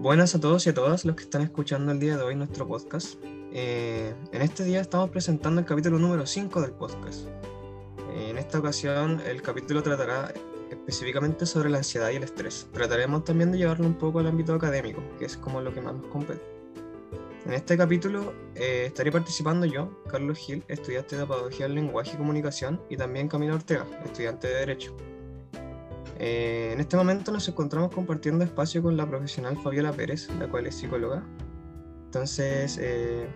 Buenas a todos y a todas los que están escuchando el día de hoy nuestro podcast. Eh, en este día estamos presentando el capítulo número 5 del podcast. Eh, en esta ocasión el capítulo tratará específicamente sobre la ansiedad y el estrés. Trataremos también de llevarlo un poco al ámbito académico, que es como lo que más nos compete. En este capítulo eh, estaré participando yo, Carlos Gil, estudiante de Pedagogía del Lenguaje y Comunicación, y también Camila Ortega, estudiante de Derecho. Eh, en este momento nos encontramos compartiendo espacio con la profesional Fabiola Pérez, la cual es psicóloga. Entonces, eh,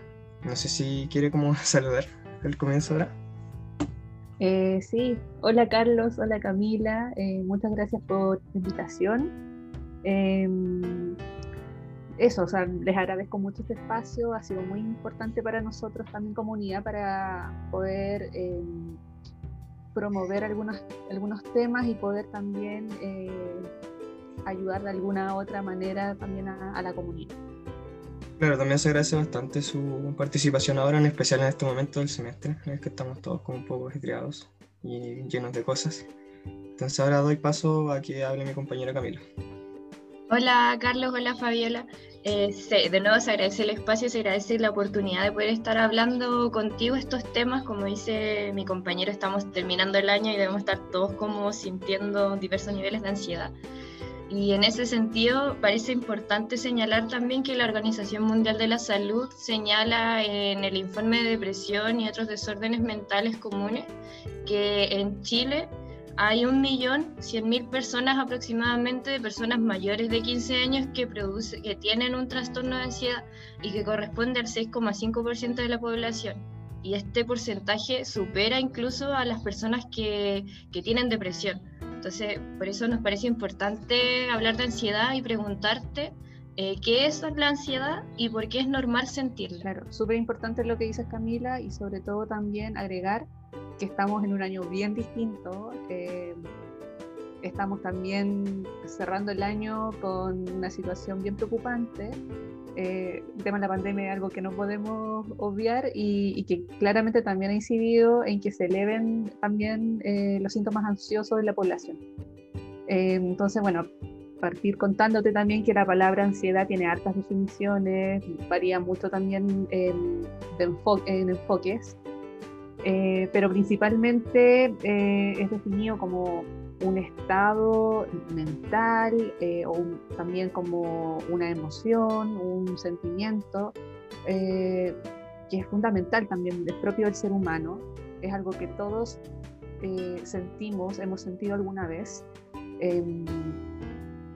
no sé si quiere como saludar el comienzo ahora. Eh, sí, hola Carlos, hola Camila, muchas gracias por la invitación. Em, eso, o sea, les agradezco mucho este espacio, ha sido muy importante para nosotros también comunidad para poder em, promover algunos, algunos temas y poder también eh, ayudar de alguna otra manera también a, la comunidad. Claro, también se agradece bastante su participación ahora, en especial en este momento del semestre, en el que estamos todos como un poco ajetreados y llenos de cosas. Entonces ahora doy paso a que hable mi compañera Camila. Hola Carlos, hola Fabiola. Eh, de nuevo se agradece el espacio, se agradece la oportunidad de poder estar hablando contigo estos temas. Como dice mi compañero, estamos terminando el año y debemos estar todos como sintiendo diversos niveles de ansiedad. Y en ese sentido parece importante señalar también que la Organización Mundial de la Salud señala en el informe de depresión y otros desórdenes mentales comunes que en Chile hay un millón cien mil personas aproximadamente de personas mayores de 15 años que, produce, que tienen un trastorno de ansiedad y que corresponde al 6,5% de la población. Y este porcentaje supera incluso a las personas que, que tienen depresión. Entonces, por eso nos parece importante hablar de ansiedad y preguntarte eh, qué es la ansiedad y por qué es normal sentirla. Claro, súper importante lo que dices Camila y sobre todo también agregar que estamos en un año bien distinto. Eh, estamos también cerrando el año con una situación bien preocupante. Eh, el tema de la pandemia es algo que no podemos obviar y, que claramente también ha incidido en que se eleven también eh, los síntomas ansiosos de la población. entonces, bueno, partir contándote también que la palabra ansiedad tiene hartas definiciones, varía mucho también en enfoques. Eh, pero principalmente eh, es definido como un estado mental eh, o también como una emoción, un sentimiento que es fundamental también, es propio del ser humano, es algo que todos sentimos, hemos sentido alguna vez em,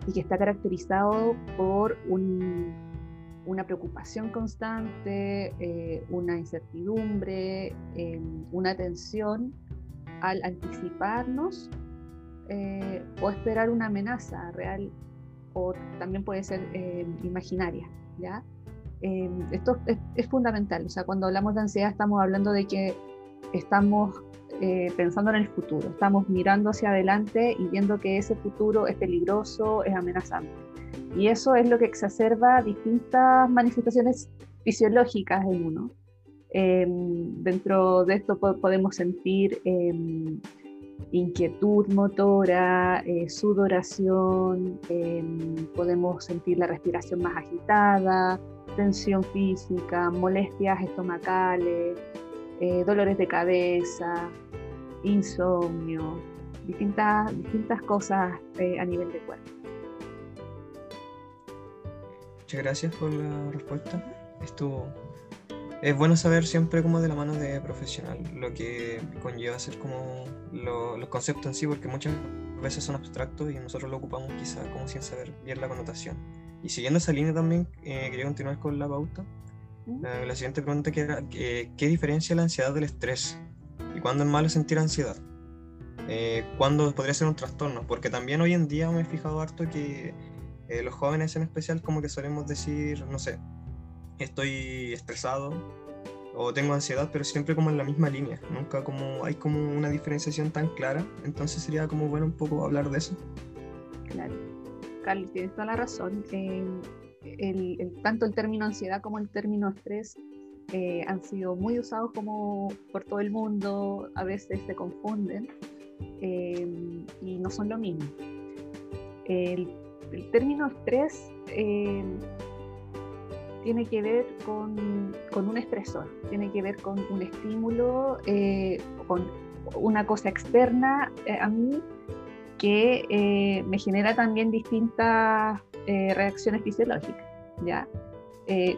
y que está caracterizado por un una preocupación constante, eh, una incertidumbre, em, una tensión al anticiparnos eh, o esperar una amenaza real o también puede ser imaginaria. ¿ya? Esto es, fundamental, o sea, cuando hablamos de ansiedad estamos hablando de que estamos eh, pensando en el futuro, estamos mirando hacia adelante y viendo que ese futuro es peligroso, es amenazante. Y eso es lo que exacerba distintas manifestaciones fisiológicas en uno. Em, dentro de esto podemos sentir em, inquietud motora, eh, sudoración, em, podemos sentir la respiración más agitada, tensión física, molestias estomacales, eh, dolores de cabeza, insomnio, distintas, distintas cosas eh, a nivel de cuerpo. Muchas gracias por la respuesta. Estuvo. Es bueno saber siempre como de la mano de profesional lo que conlleva hacer como los conceptos en sí, porque muchas veces son abstractos y nosotros lo ocupamos quizá como sin saber bien la connotación. Y siguiendo esa línea también, eh, quería continuar con la pauta. La, siguiente pregunta que era, ¿qué diferencia la ansiedad del estrés? ¿Y cuándo es malo sentir ansiedad? Eh, ¿Cuándo podría ser un trastorno? Porque también hoy en día me he fijado harto que eh, los jóvenes en especial como que solemos decir, no sé, estoy estresado o tengo ansiedad, pero siempre como en la misma línea, nunca como hay como una diferenciación tan clara, entonces sería como bueno un poco hablar de eso. Claro, Carlos, tienes toda la razón. el, tanto el término ansiedad como el término estrés eh, han sido muy usados como por todo el mundo, a veces se confunden eh, y no son lo mismo. El el término estrés eh, tiene que ver con, con, un estresor, tiene que ver con un estímulo, eh, con una cosa externa eh, a mí que me genera también distintas reacciones fisiológicas, ¿ya?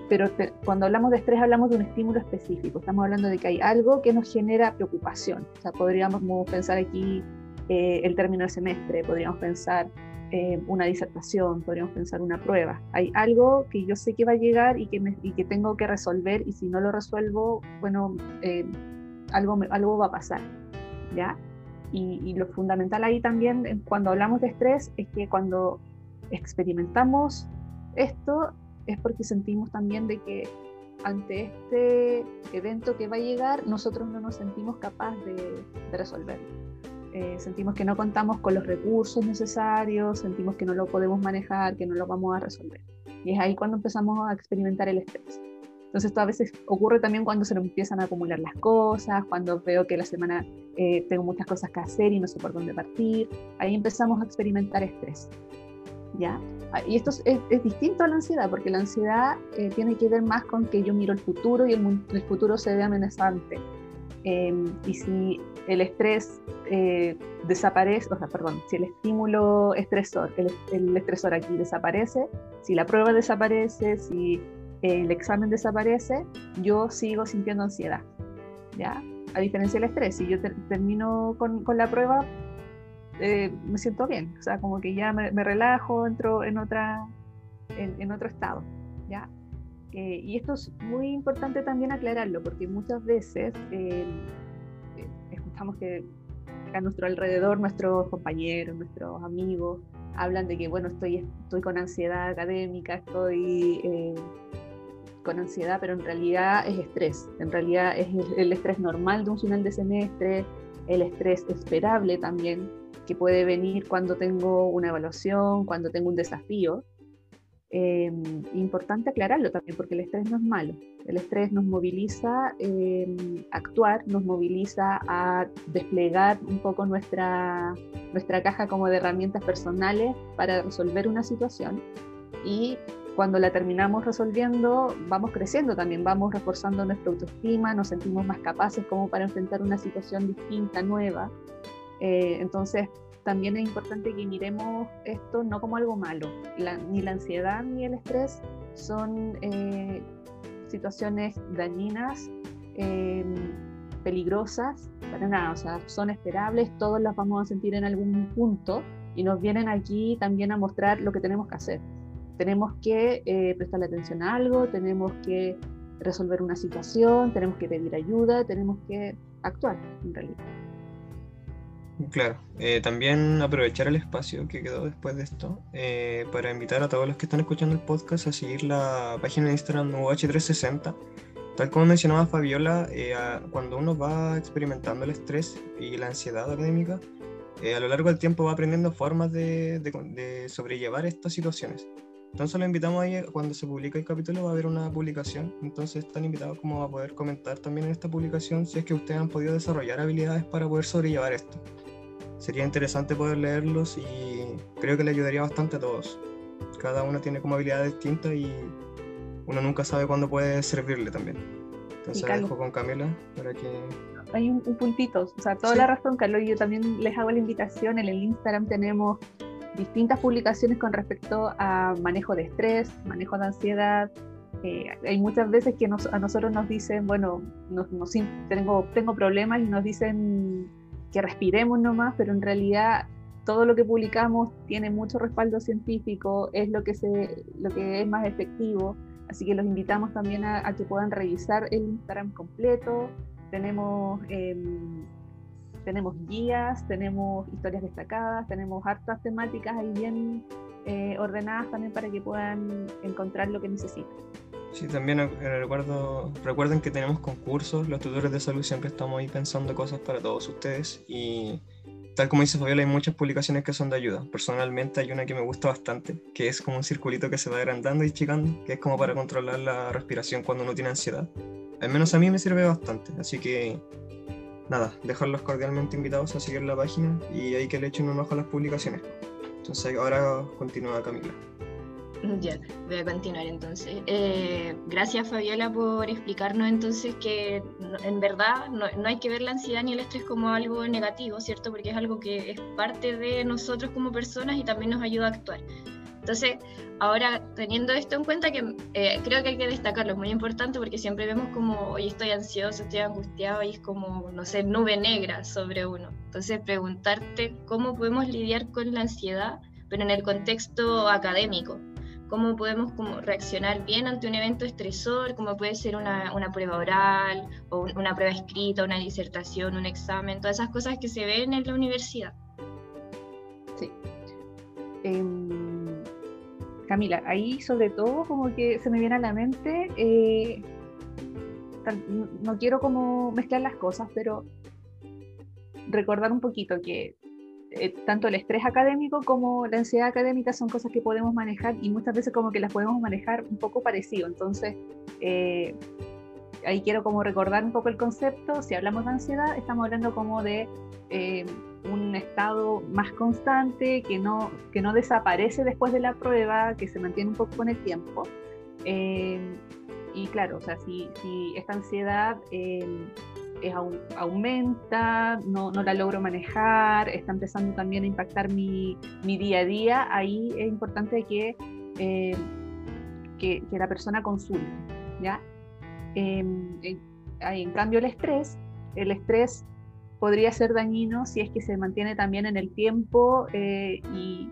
pero cuando hablamos de estrés hablamos de un estímulo específico, estamos hablando de que hay algo que nos genera preocupación, o sea, podríamos pensar aquí el término del semestre, podríamos pensar eh, una disertación, podríamos pensar una prueba. Hay algo que yo sé que va a llegar y que, y que tengo que resolver y si no lo resuelvo, bueno, eh, algo, algo va a pasar, ¿ya? Y, y, lo fundamental ahí también cuando hablamos de estrés es que cuando experimentamos esto es porque sentimos también de que ante este evento que va a llegar nosotros no nos sentimos capaces de, de resolverlo. Eh, sentimos que no contamos con los recursos necesarios, sentimos que no lo podemos manejar, que no lo vamos a resolver. Y es ahí cuando empezamos a experimentar el estrés. Entonces esto a veces ocurre también cuando se empiezan a acumular las cosas, cuando veo que la semana eh, tengo muchas cosas que hacer y no sé por dónde partir. Ahí empezamos a experimentar estrés. ¿Ya? Ah, y esto es, distinto a la ansiedad, porque la ansiedad eh, tiene que ver más con que yo miro el futuro y el, el futuro se ve amenazante. Em, y si el estrés eh, desaparece, o sea, perdón, si el estímulo estresor, el, estresor aquí desaparece, si la prueba desaparece, si el examen desaparece, yo sigo sintiendo ansiedad, ¿ya? A diferencia del estrés, si yo termino con, con, la prueba, eh, me siento bien, o sea, como que ya me, relajo, entro en, otra, en, en otro estado, ¿ya? Eh, y esto es muy importante también aclararlo, porque muchas veces que a nuestro alrededor nuestros compañeros, nuestros amigos hablan de que, bueno, estoy, estoy con ansiedad académica, estoy eh, con ansiedad, pero en realidad es estrés. En realidad es el estrés normal de un final de semestre, el estrés esperable también, que puede venir cuando tengo una evaluación, cuando tengo un desafío. Eh, importante aclararlo también, porque el estrés no es malo. El estrés nos moviliza eh, a actuar, nos moviliza a desplegar un poco nuestra, nuestra caja como de herramientas personales para resolver una situación. Y cuando la terminamos resolviendo, vamos creciendo también, vamos reforzando nuestra autoestima, nos sentimos más capaces como para enfrentar una situación distinta, nueva. Eh, entonces, también es importante que miremos esto no como algo malo. ni la ansiedad ni el estrés son eh, situaciones dañinas, em, peligrosas, para nada, o sea, son esperables, todos las vamos a sentir en algún punto y nos vienen aquí también a mostrar lo que tenemos que hacer. Tenemos que eh, prestarle atención a algo, tenemos que resolver una situación, tenemos que pedir ayuda, tenemos que actuar en realidad. Claro, eh, también aprovechar el espacio que quedó después de esto eh, para invitar a todos los que están escuchando el podcast a seguir la página de Instagram UH360. Tal como mencionaba Fabiola, eh, cuando uno va experimentando el estrés y la ansiedad académica, a lo largo del tiempo va aprendiendo formas de, de, sobrellevar estas situaciones. Entonces lo invitamos ahí, cuando se publica el capítulo va a haber una publicación, entonces están invitados como a poder comentar también en esta publicación si es que ustedes han podido desarrollar habilidades para poder sobrellevar esto sería interesante poder leerlos y creo que le ayudaría bastante a todos. Cada uno tiene como habilidades distintas y uno nunca sabe cuándo puede servirle también. Entonces dejo con Camila para que... Hay un, puntito, o sea, toda la razón, Carlos, yo también les hago la invitación, en el Instagram tenemos distintas publicaciones con respecto a manejo de estrés, manejo de ansiedad. Eh, hay muchas veces que a nosotros nos dicen, bueno, tengo, tengo problemas y nos dicen que respiremos nomás, pero en realidad todo lo que publicamos tiene mucho respaldo científico, es lo que, se, lo que es más efectivo, así que los invitamos también a, que puedan revisar el Instagram completo, tenemos, em, tenemos guías, tenemos historias destacadas, tenemos hartas temáticas ahí bien eh, ordenadas también para que puedan encontrar lo que necesitan. Sí, también eh, recuerdo, recuerden que tenemos concursos, los tutores de salud siempre estamos ahí pensando cosas para todos ustedes y tal como dice Fabiola, hay muchas publicaciones que son de ayuda. Personalmente hay una que me gusta bastante, que es como un circulito que se va agrandando y chicando, que es como para controlar la respiración cuando uno tiene ansiedad. Al menos a mí me sirve bastante, así que nada, dejarlos cordialmente invitados a seguir la página y ahí que le echen un ojo a las publicaciones. Entonces ahora continúa Camila. Ya, voy a continuar entonces. Eh, gracias Fabiola por explicarnos entonces que en verdad no, hay que ver la ansiedad ni el estrés como algo negativo, ¿cierto? Porque es algo que es parte de nosotros como personas y también nos ayuda a actuar. Entonces, ahora teniendo esto en cuenta, que eh, creo que hay que destacarlo, es muy importante porque siempre vemos como, hoy estoy ansioso, estoy angustiado y es como, no sé, nube negra sobre uno. Entonces, preguntarte cómo podemos lidiar con la ansiedad, pero en el contexto académico cómo podemos reaccionar bien ante un evento estresor, como puede ser una, una prueba oral o una prueba escrita, una disertación, un examen, todas esas cosas que se ven en la universidad. Sí. Em, Camila, ahí sobre todo como que se me viene a la mente, eh, no quiero como mezclar las cosas, pero recordar un poquito que eh, tanto el estrés académico como la ansiedad académica son cosas que podemos manejar y muchas veces como que las podemos manejar un poco parecido. Entonces, eh, ahí quiero como recordar un poco el concepto. Si hablamos de ansiedad, estamos hablando como de eh, un estado más constante, que no, que no desaparece después de la prueba, que se mantiene un poco con el tiempo. y claro, o sea, si, si esta ansiedad es, aumenta, no, no, la logro manejar, está empezando también a impactar mi, mi día a día, ahí es importante que, eh, que, que, la persona consulte. ¿ya? En, en, cambio, el estrés, el estrés podría ser dañino si es que se mantiene también en el tiempo eh, y,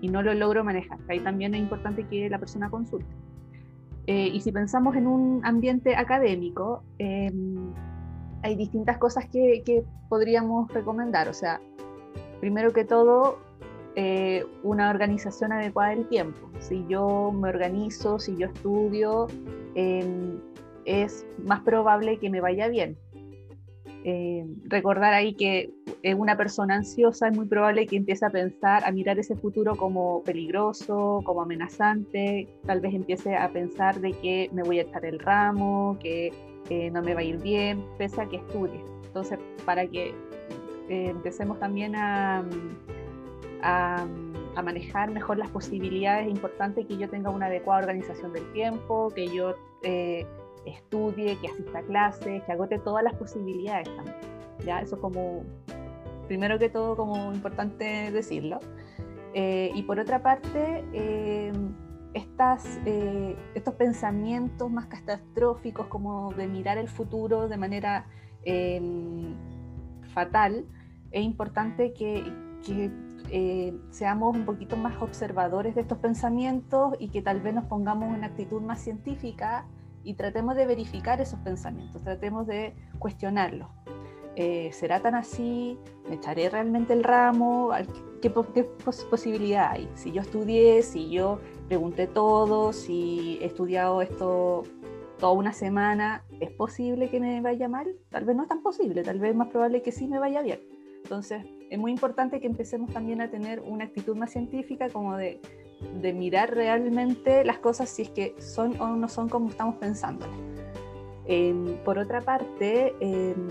y, no lo logro manejar. Ahí también es importante que la persona consulte. Eh, y si pensamos en un ambiente académico, eh, hay distintas cosas que, podríamos recomendar. O sea, primero que todo, eh, una organización adecuada del tiempo. Si yo me organizo, si yo estudio, em, es más probable que me vaya bien. Em, recordar ahí que una persona ansiosa es muy probable que empiece a pensar, a mirar ese futuro como peligroso, como amenazante, tal vez empiece a pensar de que me voy a echar el ramo, que no me va a ir bien, pese a que estudie. Entonces, para que eh, empecemos también a, a, manejar mejor las posibilidades, es importante que yo tenga una adecuada organización del tiempo, que yo eh, estudie, que asista a clases, que agote todas las posibilidades también. ¿ya? Eso como, primero que todo, como importante decirlo. Eh, y por otra parte, estas, eh, estos pensamientos más catastróficos como de mirar el futuro de manera em, fatal, es importante que, eh, seamos un poquito más observadores de estos pensamientos y que tal vez nos pongamos una actitud más científica y tratemos de verificar esos pensamientos, tratemos de cuestionarlos. Eh, ¿Será tan así? ¿Me echaré realmente el ramo? ¿Qué, qué posibilidad hay? Si yo estudié, si yo pregunté todo, si he estudiado esto toda una semana, ¿es posible que me vaya mal? Tal vez no es tan posible, tal vez es más probable que sí me vaya bien. Entonces, es muy importante que empecemos también a tener una actitud más científica, como de, de mirar realmente las cosas si es que son o no son como estamos pensando. Em, por otra parte, em,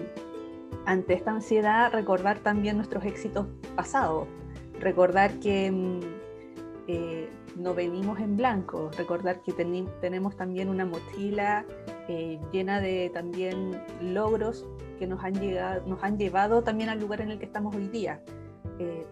ante esta ansiedad, recordar también nuestros éxitos pasados, recordar que em, eh, no venimos en blanco, recordar que tenemos también una mochila eh, llena de también logros que nos han, llegado, nos han llevado también al lugar en el que estamos hoy día. Eh,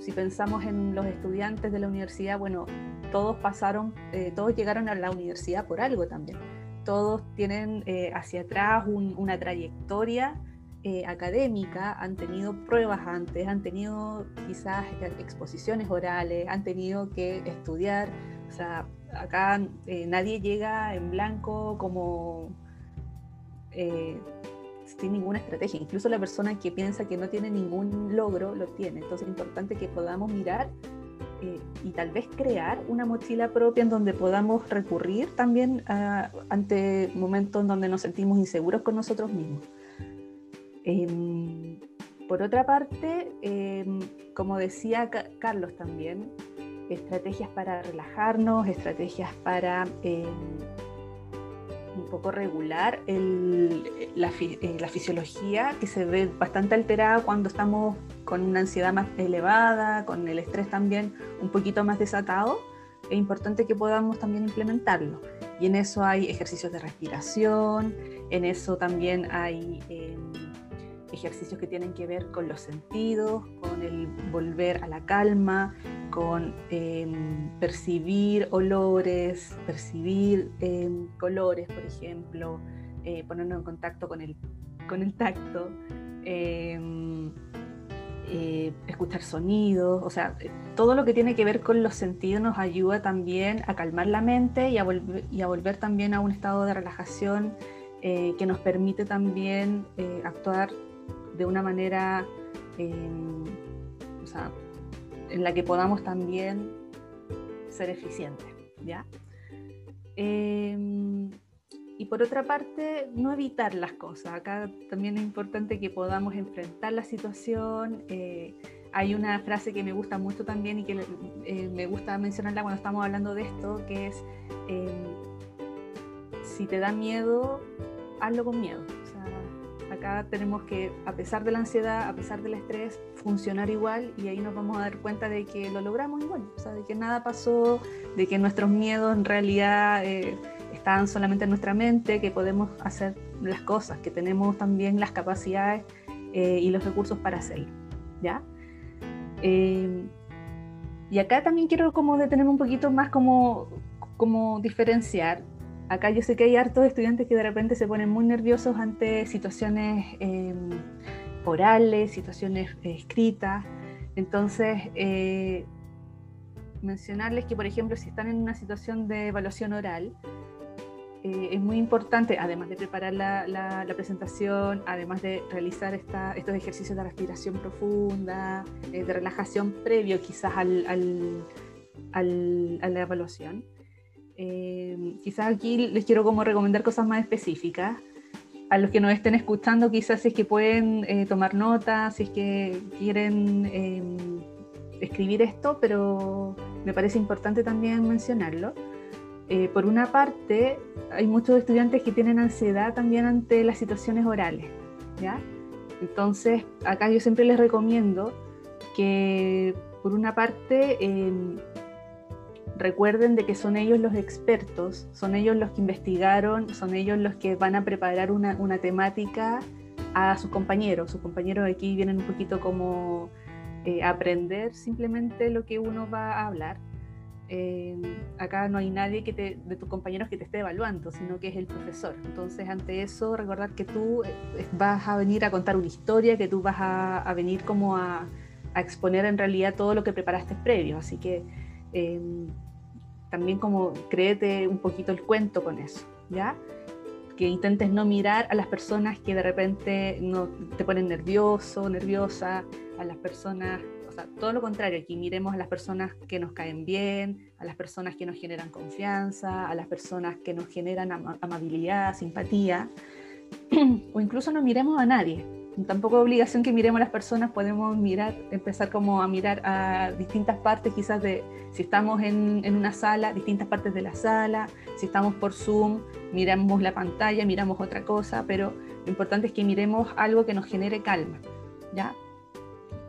si pensamos en los estudiantes de la universidad, bueno, todos pasaron, eh, todos llegaron a la universidad por algo también. Todos tienen hacia atrás una trayectoria eh, académica han tenido pruebas antes, han tenido quizás exposiciones orales, han tenido que estudiar. O sea, acá eh, nadie llega en blanco como eh, sin ninguna estrategia. Incluso la persona que piensa que no tiene ningún logro lo tiene. Entonces es importante que podamos mirar y tal vez crear una mochila propia en donde podamos recurrir también ante momentos en donde nos sentimos inseguros con nosotros mismos. Em, por otra parte, em, como decía Carlos también, estrategias para relajarnos, estrategias para em, un poco regular la, eh, la, fisiología que se ve bastante alterada cuando estamos con una ansiedad más elevada, con el estrés también un poquito más desatado. es importante que podamos también implementarlo. Y en eso hay ejercicios de respiración, en eso también hay em, ejercicios que tienen que ver con los sentidos, con el volver a la calma, con em, percibir olores, percibir em, colores, por ejemplo, eh, ponernos en contacto con el, con el tacto. Eh, escuchar sonidos, o sea, todo lo que tiene que ver con los sentidos nos ayuda también a calmar la mente y a, volver, y a volver también a un estado de relajación eh, que nos permite también eh, actuar de una manera o sea, en la que podamos también ser eficientes, ¿ya? Em, y por otra parte, no evitar las cosas. Acá también es importante que podamos enfrentar la situación. Eh, hay una frase que me gusta mucho también y que eh, me gusta mencionarla cuando estamos hablando de esto, que es, em, si te da miedo, hazlo con miedo. Acá tenemos que, a pesar de la ansiedad, a pesar del estrés, funcionar igual y ahí nos vamos a dar cuenta de que lo logramos igual. O sea, de que nada pasó, de que nuestros miedos en realidad... Eh, están solamente en nuestra mente, que podemos hacer las cosas, que tenemos también las capacidades eh, y los recursos para hacerlo. ¿ya? Eh, y acá también quiero como detener un poquito más como, como diferenciar. Acá yo sé que hay hartos estudiantes que de repente se ponen muy nerviosos ante situaciones eh, orales, situaciones escritas. Entonces, mencionarles que, por ejemplo, si están en una situación de evaluación oral, eh, es muy importante, además de preparar la, presentación, además de realizar estos ejercicios de respiración profunda, eh, de relajación previo quizás a la evaluación. Eh, quizás aquí les quiero como recomendar cosas más específicas. A los que nos estén escuchando, quizás si es que pueden tomar notas, si es que quieren escribir esto, pero me parece importante también mencionarlo. Eh, por una parte, hay muchos estudiantes que tienen ansiedad también ante las situaciones orales, ¿ya? Entonces, acá yo siempre les recomiendo que, por una parte, em, recuerden de que son ellos los expertos, son ellos los que investigaron, son ellos los que van a preparar una, temática a sus compañeros. Sus compañeros aquí vienen un poquito como eh, aprender simplemente lo que uno va a hablar eh, acá no hay nadie que te, de tus compañeros que te esté evaluando, sino que es el profesor. Entonces, ante eso, recordar que tú eh, vas a venir a contar una historia, que tú vas a, venir como a, exponer en realidad todo lo que preparaste previo. Así que em, también como créete un poquito el cuento con eso, ¿ya? Que intentes no mirar a las personas que de repente no, te ponen nervioso, nerviosa, a las personas todo lo contrario, aquí miremos a las personas que nos caen bien, a las personas que nos generan confianza, a las personas que nos generan amabilidad, simpatía, o incluso no miremos a nadie. Tampoco es obligación que miremos a las personas, podemos mirar, empezar como a mirar a distintas partes, quizás de si estamos en, una sala, distintas partes de la sala, si estamos por Zoom, miramos la pantalla, miramos otra cosa, pero lo importante es que miremos algo que nos genere calma, ¿ya?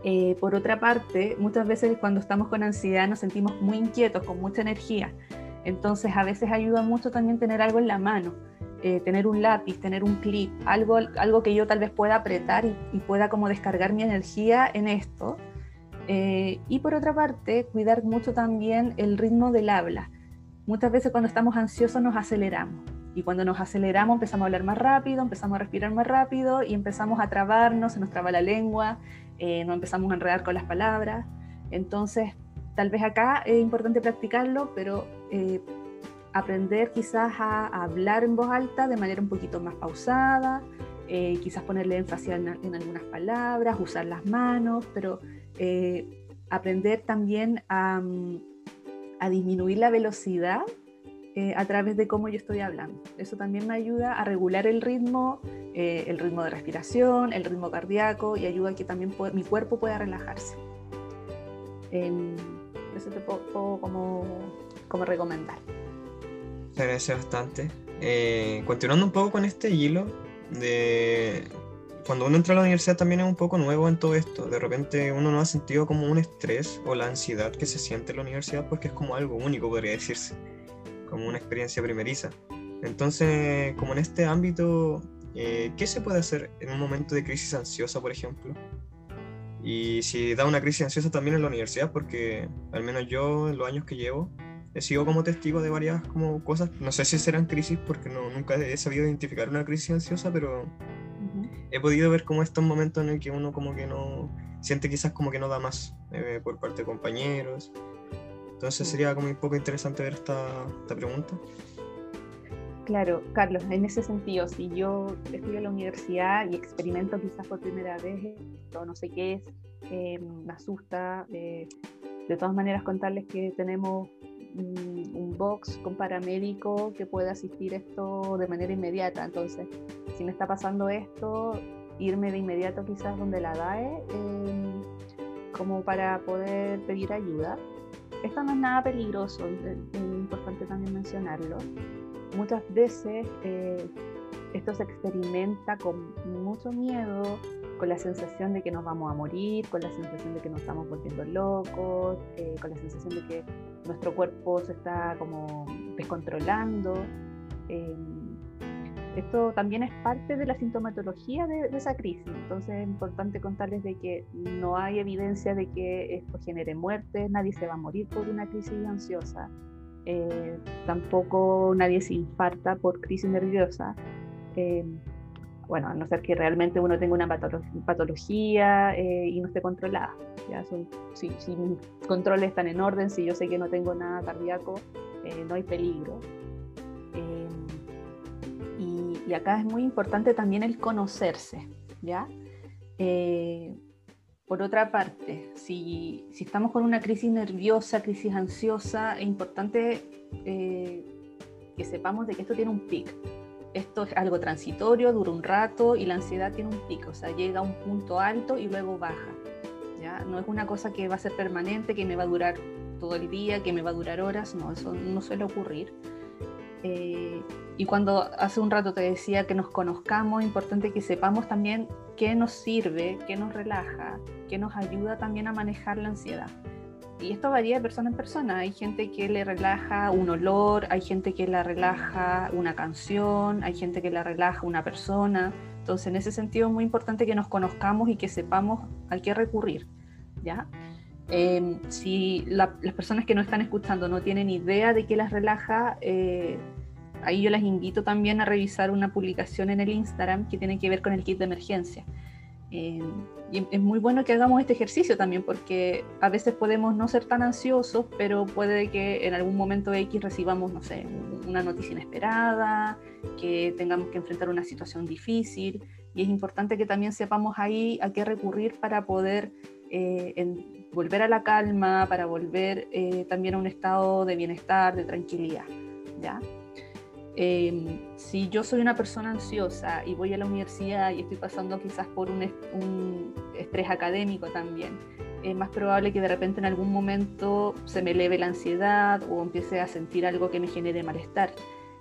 Eh, por otra parte, muchas veces cuando estamos con ansiedad nos sentimos muy inquietos, con mucha energía. Entonces a veces ayuda mucho también tener algo en la mano, eh, tener un lápiz, tener un clip, algo, algo que yo tal vez pueda apretar y, pueda como descargar mi energía en esto. Eh, y por otra parte, cuidar mucho también el ritmo del habla. Muchas veces cuando estamos ansiosos nos aceleramos. Y cuando nos aceleramos empezamos a hablar más rápido, empezamos a respirar más rápido y empezamos a trabarnos, se nos traba la lengua eh, no empezamos a enredar con las palabras. Entonces, tal vez acá es importante practicarlo, pero eh, aprender quizás a, hablar en voz alta de manera un poquito más pausada, eh, quizás ponerle énfasis en, algunas palabras, usar las manos, pero aprender también a, a disminuir la velocidad eh, a través de cómo yo estoy hablando. Eso también me ayuda a regular el ritmo, eh, el ritmo de respiración, el ritmo cardíaco y ayuda a que también mi cuerpo pueda relajarse. Em, eso te puedo, como, como, recomendar. Te agradece bastante. Eh, continuando un poco con este hilo de cuando uno entra a la universidad también es un poco nuevo en todo esto. De repente uno no ha sentido como un estrés o la ansiedad que se siente en la universidad porque es como algo único, podría decirse, como una experiencia primeriza. Entonces, como en este ámbito, eh, ¿qué se puede hacer en un momento de crisis ansiosa, por ejemplo? Y si da una crisis ansiosa también en la universidad, porque al menos yo en los años que llevo he sido como testigo de varias como cosas, no sé si serán crisis porque no, nunca he sabido identificar una crisis ansiosa, pero he podido ver como estos momentos en el que uno como que no siente quizás como que no da más eh, por parte de compañeros. Entonces sería como un poco interesante ver esta, esta pregunta. Claro, Carlos, en ese sentido, si yo estoy en la universidad y experimento quizás por primera vez esto, no sé qué es, eh, me asusta, eh, de todas maneras contarles que tenemos un, box con paramédico que puede asistir esto de manera inmediata. Entonces, si me está pasando esto, irme de inmediato quizás donde la DAE, em, como para poder pedir ayuda. Esto no es nada peligroso, es importante también mencionarlo muchas veces eh, esto se experimenta con mucho miedo, con la sensación de que nos vamos a morir, con la sensación de que nos estamos volviendo locos, eh, con la sensación de que nuestro cuerpo se está como descontrolando. Em, esto también es parte de la sintomatología de, de, esa crisis, entonces es importante contarles de que no hay evidencia de que esto genere muerte, nadie se va a morir por una crisis ansiosa, eh, tampoco nadie se infarta por crisis nerviosa. Eh, bueno, a no ser que realmente uno tenga una patología eh, y no esté controlada. ¿ya? si, mis controles están en orden, si yo sé que no tengo nada cardíaco, no hay peligro. Y, y, acá es muy importante también el conocerse, ¿ya? Por otra parte, si, estamos con una crisis nerviosa, crisis ansiosa, es importante eh, que sepamos de que esto tiene un pic. Esto es algo transitorio, dura un rato y la ansiedad tiene un pico, o sea, llega a un punto alto y luego baja. ¿ya? No es una cosa que va a ser permanente, que me va a durar todo el día, que me va a durar horas, no, eso no suele ocurrir. Eh, y cuando hace un rato te decía que nos conozcamos, importante que sepamos también qué nos sirve, qué nos relaja, qué nos ayuda también a manejar la ansiedad. Y esto varía de persona en persona. Hay gente que le relaja un olor, hay gente que la relaja una canción, hay gente que la relaja una persona. Entonces, en ese sentido es muy importante que nos conozcamos y que sepamos a qué recurrir. ¿ya? Em, si las personas que no están escuchando no tienen idea de qué las relaja, eh, ahí yo las invito también a revisar una publicación en el Instagram que tiene que ver con el kit de emergencia. Eh, y es muy bueno que hagamos este ejercicio también porque a veces podemos no ser tan ansiosos, pero puede que en algún momento X recibamos, no sé, una noticia inesperada, que tengamos que enfrentar una situación difícil y es importante que también sepamos ahí a qué recurrir para poder eh, volver a la calma, para volver eh, también a un estado de bienestar, de tranquilidad. ¿ya? Em, si yo soy una persona ansiosa y voy a la universidad y estoy pasando quizás por un, estrés académico también, es más probable que de repente en algún momento se me eleve la ansiedad o empiece a sentir algo que me genere malestar.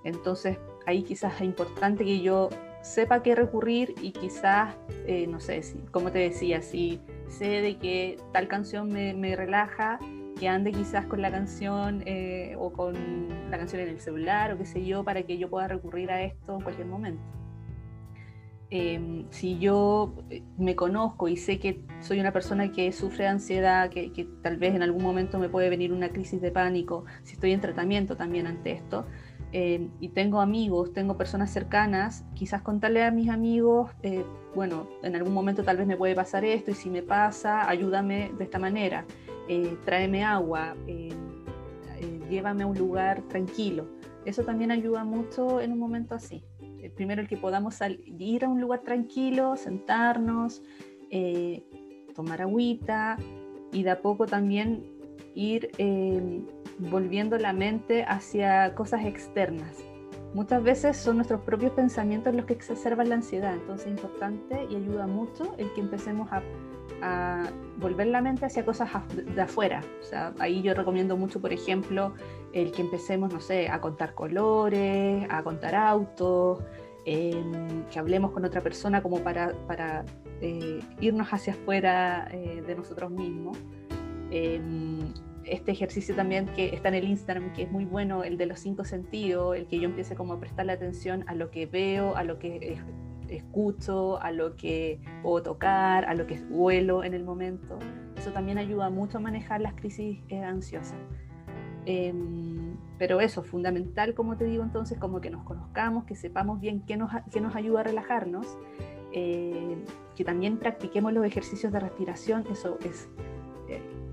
Entonces ahí quizás es importante que yo sepa qué recurrir y quizás, eh, no sé, si, como te decía, si sé de que tal canción me, me relaja, que ande quizás con la canción eh, o con la canción en el celular o qué sé yo, para que yo pueda recurrir a esto en cualquier momento. Em, si yo eh, me conozco y sé que soy una persona que sufre de ansiedad, que, que, tal vez en algún momento me puede venir una crisis de pánico, si estoy en tratamiento también ante esto, em, y tengo amigos, tengo personas cercanas, quizás contarle a mis amigos, eh, bueno, en algún momento tal vez me puede pasar esto y si me pasa, ayúdame de esta manera. Eh, tráeme agua, eh, eh, llévame a un lugar tranquilo. Eso también ayuda mucho en un momento así. primero el que podamos ir a un lugar tranquilo, sentarnos, tomar agüita y de a poco también ir volviendo la mente hacia cosas externas. Muchas veces son nuestros propios pensamientos los que exacerban la ansiedad, entonces es importante y ayuda mucho el que empecemos a volver la mente hacia cosas de afuera. O sea, ahí yo recomiendo mucho, por ejemplo, el que empecemos, no sé, a contar colores, a contar autos, em, que hablemos con otra persona como para, para eh, irnos hacia afuera eh, de nosotros mismos. Este ejercicio también que está en el Instagram, que es muy bueno, el de los cinco sentidos, el que yo empiece como a prestarle atención a lo que veo, a lo que escucho, a lo que puedo tocar, a lo que huelo en el momento. Eso también ayuda mucho a manejar las crisis eh, ansiosas. Em, pero eso, fundamental, como te digo entonces, como que nos conozcamos, que sepamos bien qué nos, qué nos ayuda a relajarnos, eh, que también practiquemos los ejercicios de respiración, eso es, eh,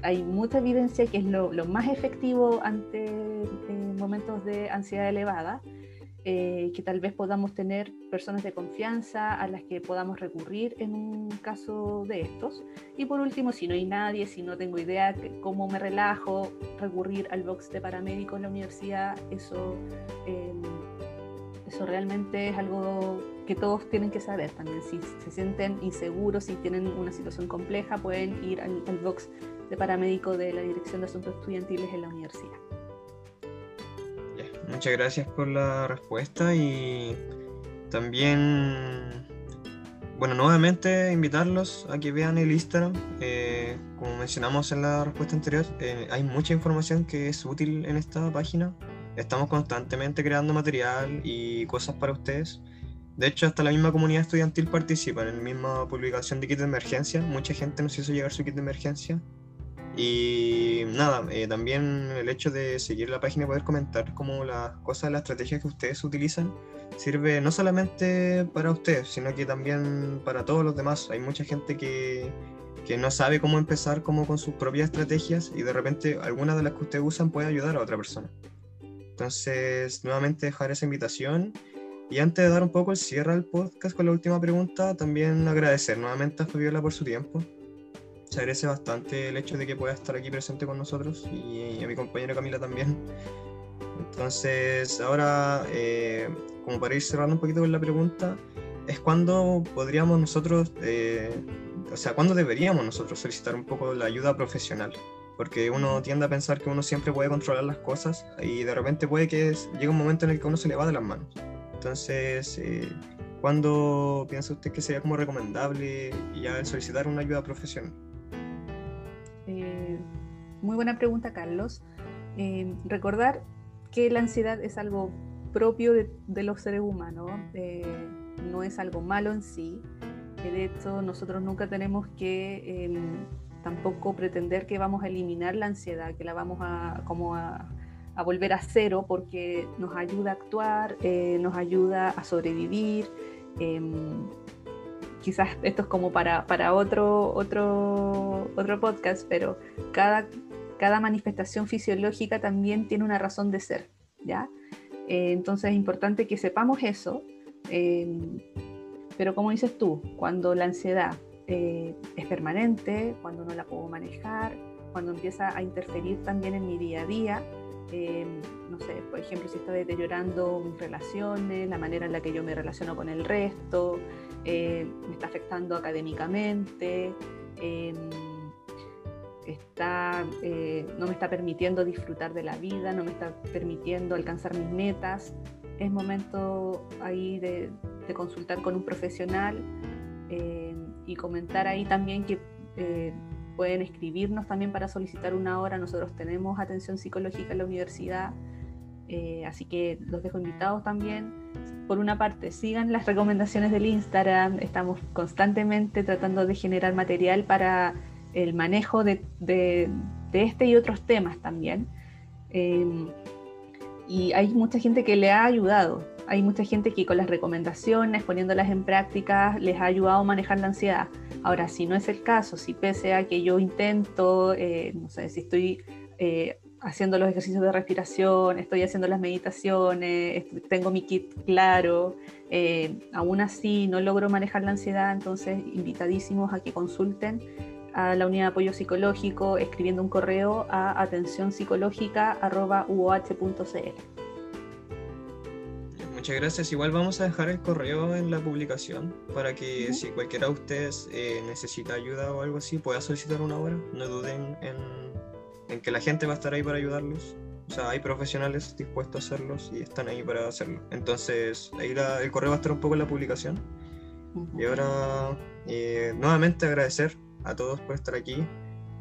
hay mucha evidencia que es lo, lo más efectivo ante momentos de ansiedad elevada. Eh, que tal vez podamos tener personas de confianza a las que podamos recurrir en un caso de estos. Y por último, si no hay nadie, si no tengo idea de cómo me relajo, recurrir al box de paramédico en la universidad, eso, em, eso realmente es algo que todos tienen que saber también. Si se sienten inseguros, si tienen una situación compleja, pueden ir al, al box de paramédico de la Dirección de Asuntos Estudiantiles en la universidad. Muchas gracias por la respuesta y también, bueno, nuevamente invitarlos a que vean el Instagram. Eh, como mencionamos en la respuesta anterior, eh, hay mucha información que es útil en esta página. Estamos constantemente creando material y cosas para ustedes. De hecho, hasta la misma comunidad estudiantil participa en la misma publicación de kit de emergencia. Mucha gente nos hizo llegar su kit de emergencia y nada, eh, también el hecho de seguir la página y poder comentar como las cosas, las estrategias que ustedes utilizan, sirve no solamente para ustedes, sino que también para todos los demás. Hay mucha gente que, que no sabe cómo empezar como con sus propias estrategias y de repente alguna de las que ustedes usan puede ayudar a otra persona. Entonces, nuevamente dejar esa invitación. Y antes de dar un poco el cierre al podcast con la última pregunta, también agradecer nuevamente a Fabiola por su tiempo se agradece bastante el hecho de que pueda estar aquí presente con nosotros y, a mi compañera Camila también. Entonces, ahora, eh, como para ir cerrando un poquito con la pregunta, es cuando podríamos nosotros, eh, o sea, cuándo deberíamos nosotros solicitar un poco la ayuda profesional. Porque uno tiende a pensar que uno siempre puede controlar las cosas y de repente puede que llegue un momento en el que uno se le va de las manos. Entonces, eh, ¿cuándo piensa usted que sería como recomendable ya solicitar una ayuda profesional? Eh, muy buena pregunta, Carlos. Eh, recordar que la ansiedad es algo propio de, los seres humanos, eh, no es algo malo en sí. de hecho, nosotros nunca tenemos que em, tampoco pretender que vamos a eliminar la ansiedad, que la vamos a, como a volver a cero, porque nos ayuda a actuar, nos ayuda a sobrevivir em, quizás esto es como para, para otro, otro, otro podcast, pero cada, cada manifestación fisiológica también tiene una razón de ser, ¿ya? Eh, entonces es importante que sepamos eso, em, pero como dices tú, cuando la ansiedad eh, es permanente, cuando no la puedo manejar, cuando empieza a interferir también en mi día a día, em, no sé, por ejemplo, si está deteriorando mis relaciones, la manera en la que yo me relaciono con el resto, eh, me está afectando académicamente, em, está, eh, no me está permitiendo disfrutar de la vida, no me está permitiendo alcanzar mis metas. Es momento ahí de, consultar con un profesional em, y comentar ahí también que eh, pueden escribirnos también para solicitar una hora. Nosotros tenemos atención psicológica en la universidad, así que los dejo invitados también por una parte, sigan las recomendaciones del Instagram, estamos constantemente tratando de generar material para el manejo de, este y otros temas también. Em, y hay mucha gente que le ha ayudado, hay mucha gente que con las recomendaciones, poniéndolas en práctica, les ha ayudado a manejar la ansiedad. Ahora, si no es el caso, si pese a que yo intento, eh, no sé, si estoy eh, haciendo los ejercicios de respiración, estoy haciendo las meditaciones, tengo mi kit claro, eh, aún así no logro manejar la ansiedad, entonces invitadísimos a que consulten a la unidad de apoyo psicológico escribiendo un correo a atenciónpsicológica.uoh.cl. Muchas gracias. Igual vamos a dejar el correo en la publicación para que si cualquiera de ustedes eh, necesita ayuda o algo así pueda solicitar una hora. No duden en en que la gente va a estar ahí para ayudarlos. O sea, hay profesionales dispuestos a hacerlos y están ahí para hacerlo. Entonces, ahí la- el correo va a estar un poco en la publicación. Y ahora, eh, nuevamente agradecer a todos por estar aquí,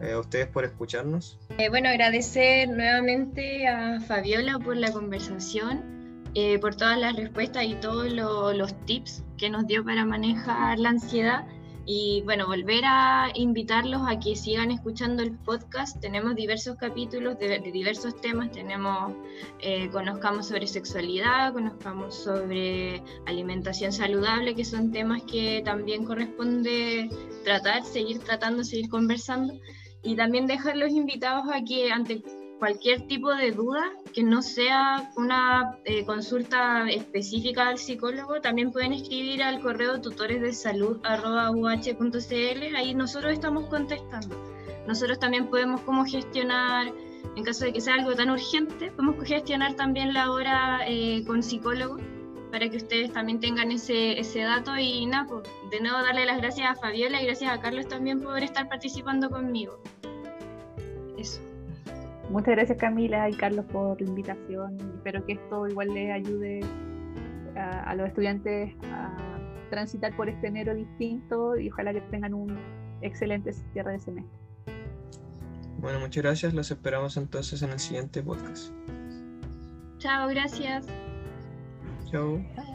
eh, a ustedes por escucharnos. Eh, bueno, agradecer nuevamente a Fabiola por la conversación, eh, por todas las respuestas y todos lo- los tips que nos dio para manejar la ansiedad. Y bueno, volver a invitarlos a que sigan escuchando el podcast. Tenemos diversos capítulos de, diversos temas. Tenemos, eh, conozcamos sobre sexualidad, conozcamos sobre alimentación saludable, que son temas que también corresponde tratar, seguir tratando, seguir conversando y también dejar los invitados a que ante cualquier tipo de duda que no sea una eh, consulta específica al psicólogo, también pueden escribir al correo tutoresdesalud.uh.cl, ahí nosotros estamos contestando. Nosotros también podemos como gestionar, en caso de que sea algo tan urgente, podemos gestionar también la hora eh, con psicólogo para que ustedes también tengan ese, ese dato y nada, pues, de nuevo darle las gracias a Fabiola y gracias a Carlos también por estar participando conmigo. Eso. Muchas gracias Camila y Carlos por la invitación. Espero que esto igual les ayude a, a los estudiantes a transitar por este enero distinto y ojalá que tengan un excelente cierre de semestre. Bueno, muchas gracias. Los esperamos entonces en el siguiente podcast. Chao, gracias. Chao. Bye.